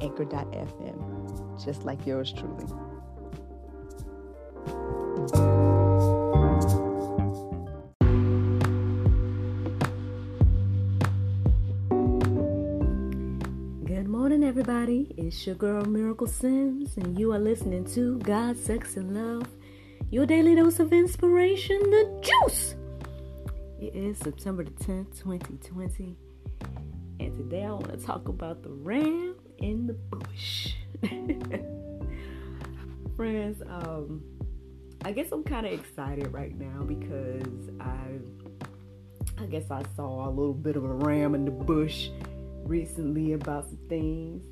anchor.fm, just like yours truly. Good morning, everybody. It's your girl Miracle Sims, and you are listening to God, Sex, and Love, your daily dose of inspiration, the juice. It is September the 10th, 2020 and today I want to talk about the ram in the bush. Friends, um, I guess I'm kind of excited right now because I, I guess I saw a little bit of a ram in the bush recently about some things,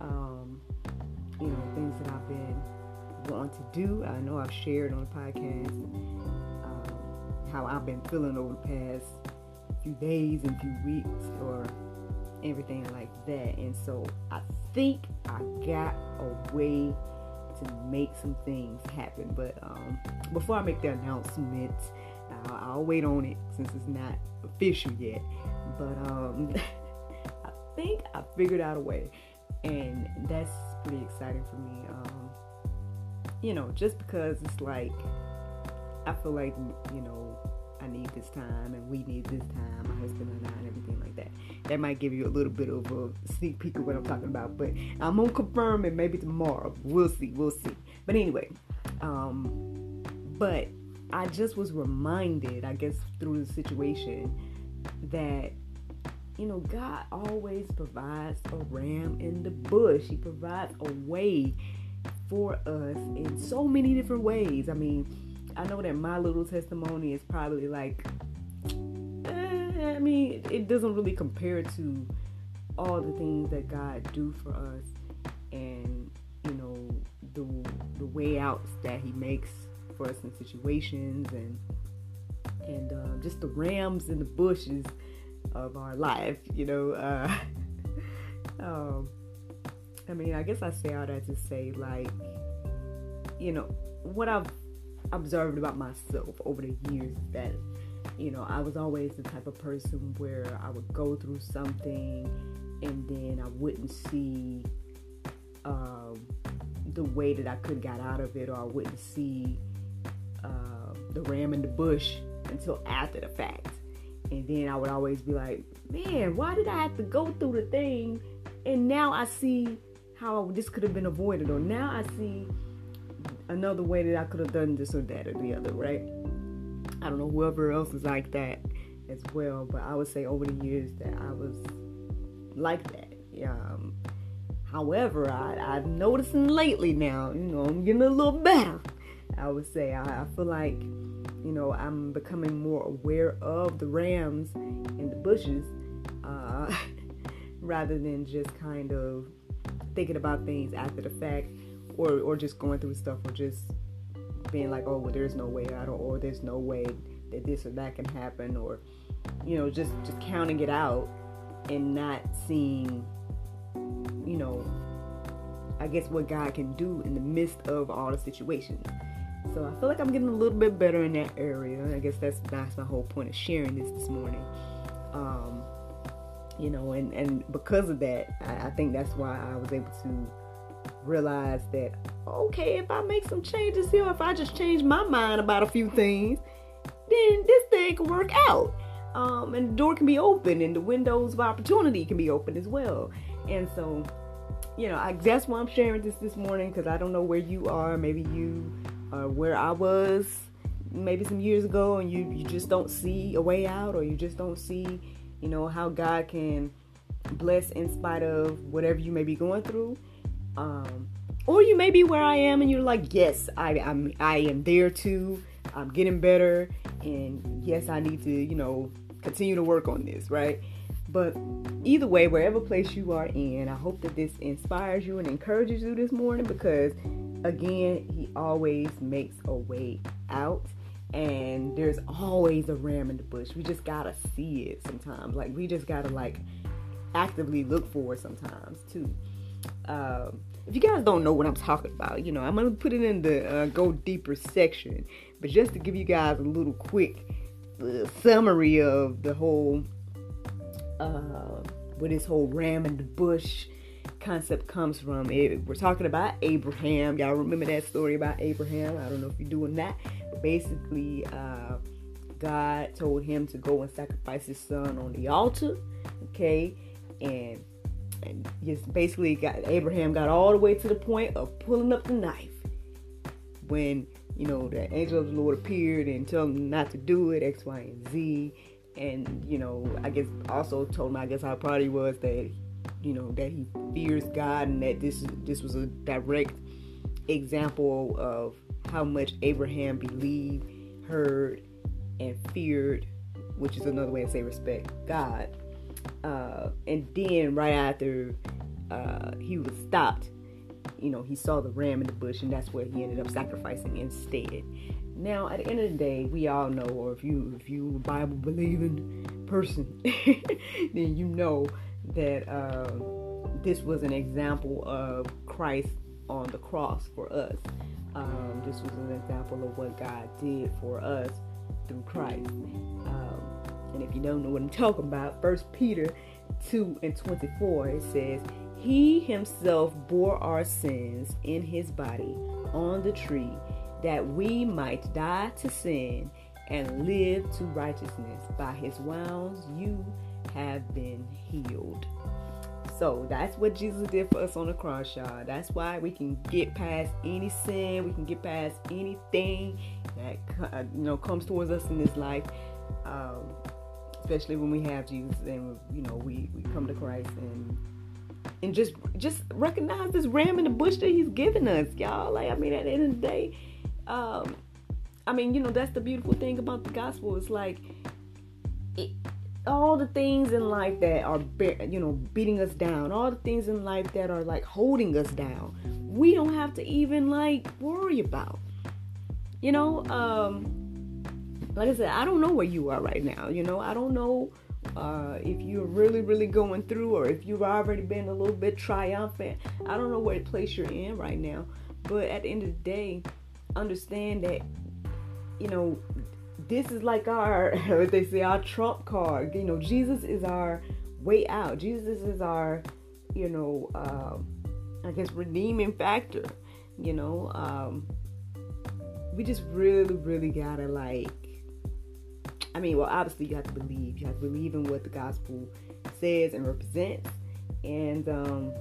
um, you know, things that I've been wanting to do. I know I've shared on the podcast um, how I've been feeling over the past few days and few weeks, or everything like that. And so I think I got a way to make some things happen. But um, before I make the announcement, I'll, I'll, wait on it since it's not official yet. But um, I think I figured out a way, and that's pretty exciting for me. Um, you know, just because it's like I feel like you know I need this time and we need this time, my husband and I, and everything like that. That might give you a little bit of a sneak peek of what I'm talking about, but I'm gonna confirm it maybe tomorrow. We'll see, we'll see. But anyway, um, but I just was reminded, I guess, through the situation that you know, God always provides a ram in the bush. He provides a way for us in so many different ways. I mean, I know that my little testimony is probably like, eh, I mean, it doesn't really compare to all the things that God do for us, and you know the the way outs that He makes for us in situations, and and uh, just the rams in the bushes of our life. You know, uh, um, I mean, I guess I say all that to say like, you know, what I've observed about myself over the years that you know I was always the type of person where I would go through something and then I wouldn't see um, the way that I could got out of it or I wouldn't see uh, the ram in the bush until after the fact. And then I would always be like man why did I have to go through the thing? And now I see how this could have been avoided or now I see another way that I could have done this or that or the other, right? I don't know whoever else is like that as well, but I would say over the years that I was like that. Um, however, I, I'm noticing lately now, you know, I'm getting a little better. I would say I, I feel like, you know, I'm becoming more aware of the rams and the bushes, uh, rather than just kind of thinking about things after the fact or or just going through stuff or just being like oh well there's no way out or, there's no way that this or that can happen or you know just just counting it out and not seeing you know i guess what god can do in the midst of all the situations. So i feel like i'm getting a little bit better in that area. I guess that's that's my whole point of sharing this this morning. Um you know and and because of that I, I think that's why i was able to realize that okay, if I make some changes here, if I just change my mind about a few things, then this thing can work out. Um, and the door can be open and the windows of opportunity can be open as well. And so, you know, I that's why I'm sharing this this morning because I don't know where you are. Maybe you are where I was maybe some years ago and you, you just don't see a way out or you just don't see, you know, how God can bless in spite of whatever you may be going through. Um, or you may be where I am and you're like, yes, I, I'm I am there too. I'm getting better and yes, I need to, you know, continue to work on this, right? But either way, wherever place you are in, I hope that this inspires you and encourages you this morning because, again, He always makes a way out. And there's always a ram in the bush. We just gotta see it sometimes. Like, we just gotta, like, actively look for it sometimes, too. Um, if you guys don't know what I'm talking about, you know, I'm gonna put it in the uh, go deeper section. But just to give you guys a little quick uh, summary of the whole uh, where this whole ram in the bush concept comes from. It, we're talking about Abraham. Y'all remember that story about Abraham? I don't know if you're doing that, but basically, uh, God told him to go and sacrifice his son on the altar. Okay, and just basically got Abraham got all the way to the point of pulling up the knife when you know the angel of the Lord appeared and told him not to do it X, Y, and Z. And you know i guess also told him i guess how proud he was that you know that he fears god and that this this was a direct example of how much abraham believed heard and feared which is another way to say respect god uh, and then right after uh, he was stopped you know he saw the ram in the bush and that's where he ended up sacrificing instead now, at the end of the day, we all know, or if you if you a Bible believing person, then you know that uh, this was an example of Christ on the cross for us. Um, this was an example of what God did for us through Christ. Um, and if you don't know what I'm talking about, First Peter 2 and 24, it says, He himself bore our sins in his body on the tree that we might die to sin and live to righteousness. By his wounds you have been healed. So that's what Jesus did for us on the cross, y'all. That's why we can get past any sin, we can get past anything that uh, you know comes towards us in this life. Um, especially when we have Jesus and you know we, we come to Christ and and just just recognize this ram in the bush that he's given us, y'all. Like I mean, at the end of the day, um, I mean, you know, that's the beautiful thing about the gospel. It's like it, all the things in life that are, you know, beating us down, all the things in life that are like holding us down, we don't have to even like worry about. You know, um, like I said, I don't know where you are right now. You know, I don't know uh, if you're really, really going through or if you've already been a little bit triumphant. I don't know what place you're in right now. But at the end of the day, understand that you know this is like our what they say our trump card you know jesus is our way out jesus is our you know um, i guess redeeming factor you know um, we just really really gotta like i mean well obviously you have to believe you have to believe in what the gospel says and represents and um,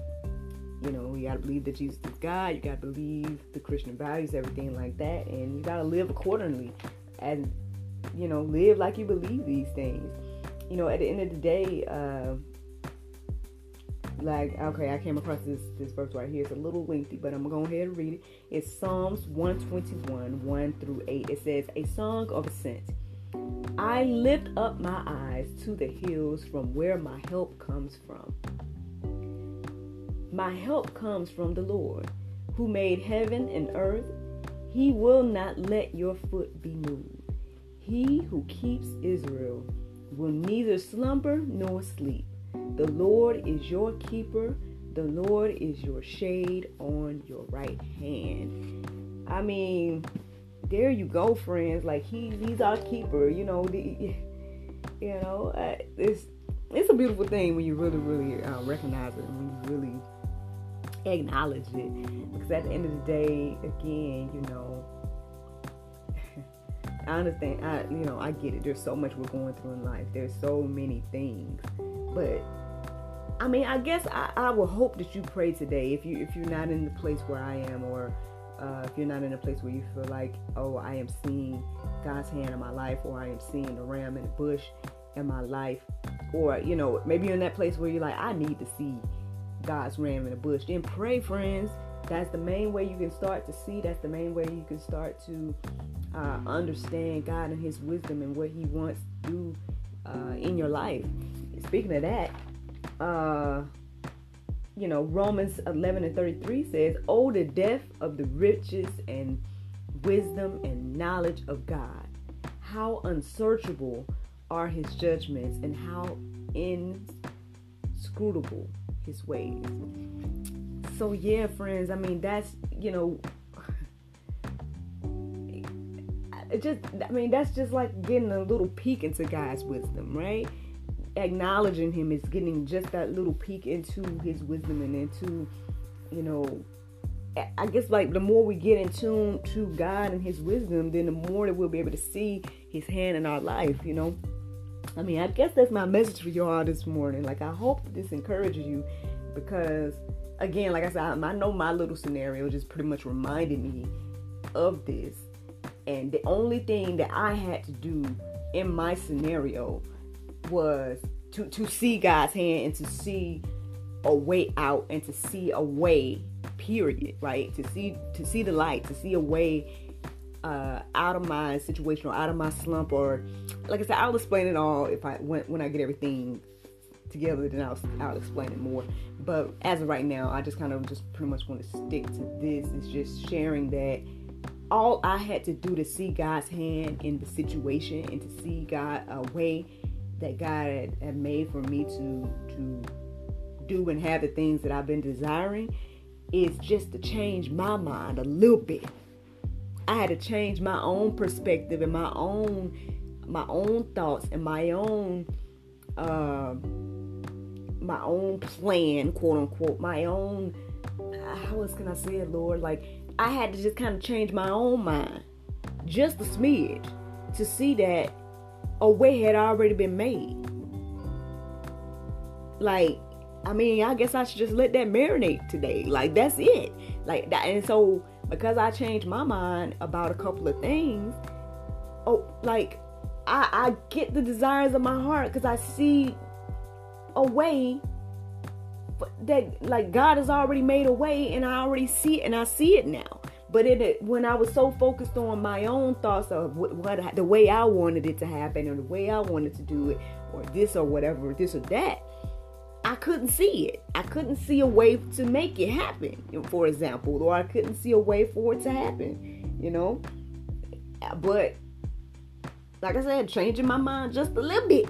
you know, you got to believe that Jesus is God. You got to believe the Christian values, everything like that. And you got to live accordingly and, you know, live like you believe these things. You know, at the end of the day, uh, like, okay, I came across this, this verse right here. It's a little lengthy, but I'm going to go ahead and read it. It's Psalms 121, 1 through 8. It says, A song of ascent. I lift up my eyes to the hills from where my help comes from. My help comes from the Lord, who made heaven and earth. He will not let your foot be moved. He who keeps Israel will neither slumber nor sleep. The Lord is your keeper. The Lord is your shade on your right hand. I mean, there you go, friends. Like he, he's our keeper. You know, the, you know, uh, it's it's a beautiful thing when you really, really uh, recognize it. When you really acknowledge it because at the end of the day again you know i understand i you know i get it there's so much we're going through in life there's so many things but i mean i guess i, I will hope that you pray today if you if you're not in the place where i am or uh, if you're not in a place where you feel like oh i am seeing god's hand in my life or i am seeing the ram in the bush in my life or you know maybe you're in that place where you're like i need to see God's ram in the bush. Then pray, friends. That's the main way you can start to see. That's the main way you can start to uh, understand God and His wisdom and what He wants to do uh, in your life. Speaking of that, uh, you know, Romans 11 and 33 says, Oh, the depth of the riches and wisdom and knowledge of God. How unsearchable are his judgments and how inscrutable his ways. So, yeah, friends, I mean, that's, you know, it just, I mean, that's just like getting a little peek into God's wisdom, right? Acknowledging him is getting just that little peek into his wisdom and into, you know, I guess like the more we get in tune to God and his wisdom, then the more that we'll be able to see his hand in our life, you know. I mean, I guess that's my message for y'all this morning. Like I hope this encourages you because again, like I said, I know my little scenario just pretty much reminded me of this. And the only thing that I had to do in my scenario was to to see God's hand and to see a way out and to see a way period right? To see to see the light to see a way uh, out of my situation or out of my slump or like I said I'll explain it all if I when, when I get everything together then I'll, I'll explain it more. But as of right now I just kind of just pretty much want to stick to this. It's just sharing that all I had to do to see God's hand in the situation and to see God a way that God had, had made for me to to do and have the things that I've been desiring is just to change my mind a little bit. I had to change my own perspective and my own my own thoughts and my own uh, my own plan, quote unquote, my own how else can I say it, Lord? Like I had to just kind of change my own mind, just a smidge, to see that a way had already been made. Like, I mean, I guess I should just let that marinate today. Like, that's it. Like that, and so because I changed my mind about a couple of things, oh, like I, I get the desires of my heart because I see a way that like God has already made a way and I already see it and I see it now. But it, when I was so focused on my own thoughts of what, what the way I wanted it to happen or the way I wanted to do it or this or whatever, this or that, I couldn't see it. I couldn't see a way to make it happen, for example, or I couldn't see a way for it to happen, you know. But like I said, changing my mind just a little bit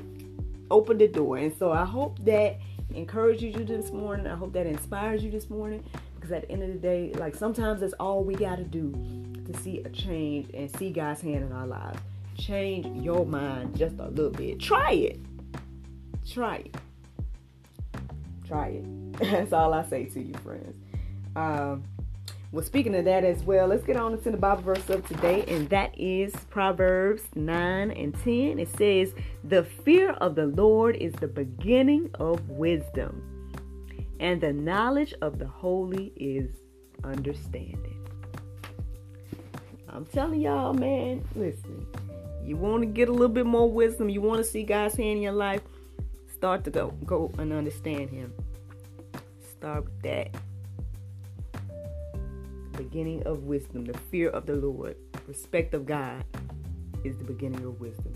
opened the door. And so I hope that encourages you this morning. I hope that inspires you this morning. Because at the end of the day, like sometimes that's all we got to do to see a change and see God's hand in our lives. Change your mind just a little bit. Try it. Try it. Try it. that's all I say to you, friends. Um, well, speaking of that as well, let's get on into the Bible verse of today, and that is Proverbs 9 and 10. It says, The fear of the Lord is the beginning of wisdom and the knowledge of the holy is understanding. I'm telling y'all, man, listen, you want to get a little bit more wisdom, you want to see God's hand in your life, start to go go and understand him. Start with that. Beginning of wisdom, the fear of the Lord, respect of God is the beginning of wisdom.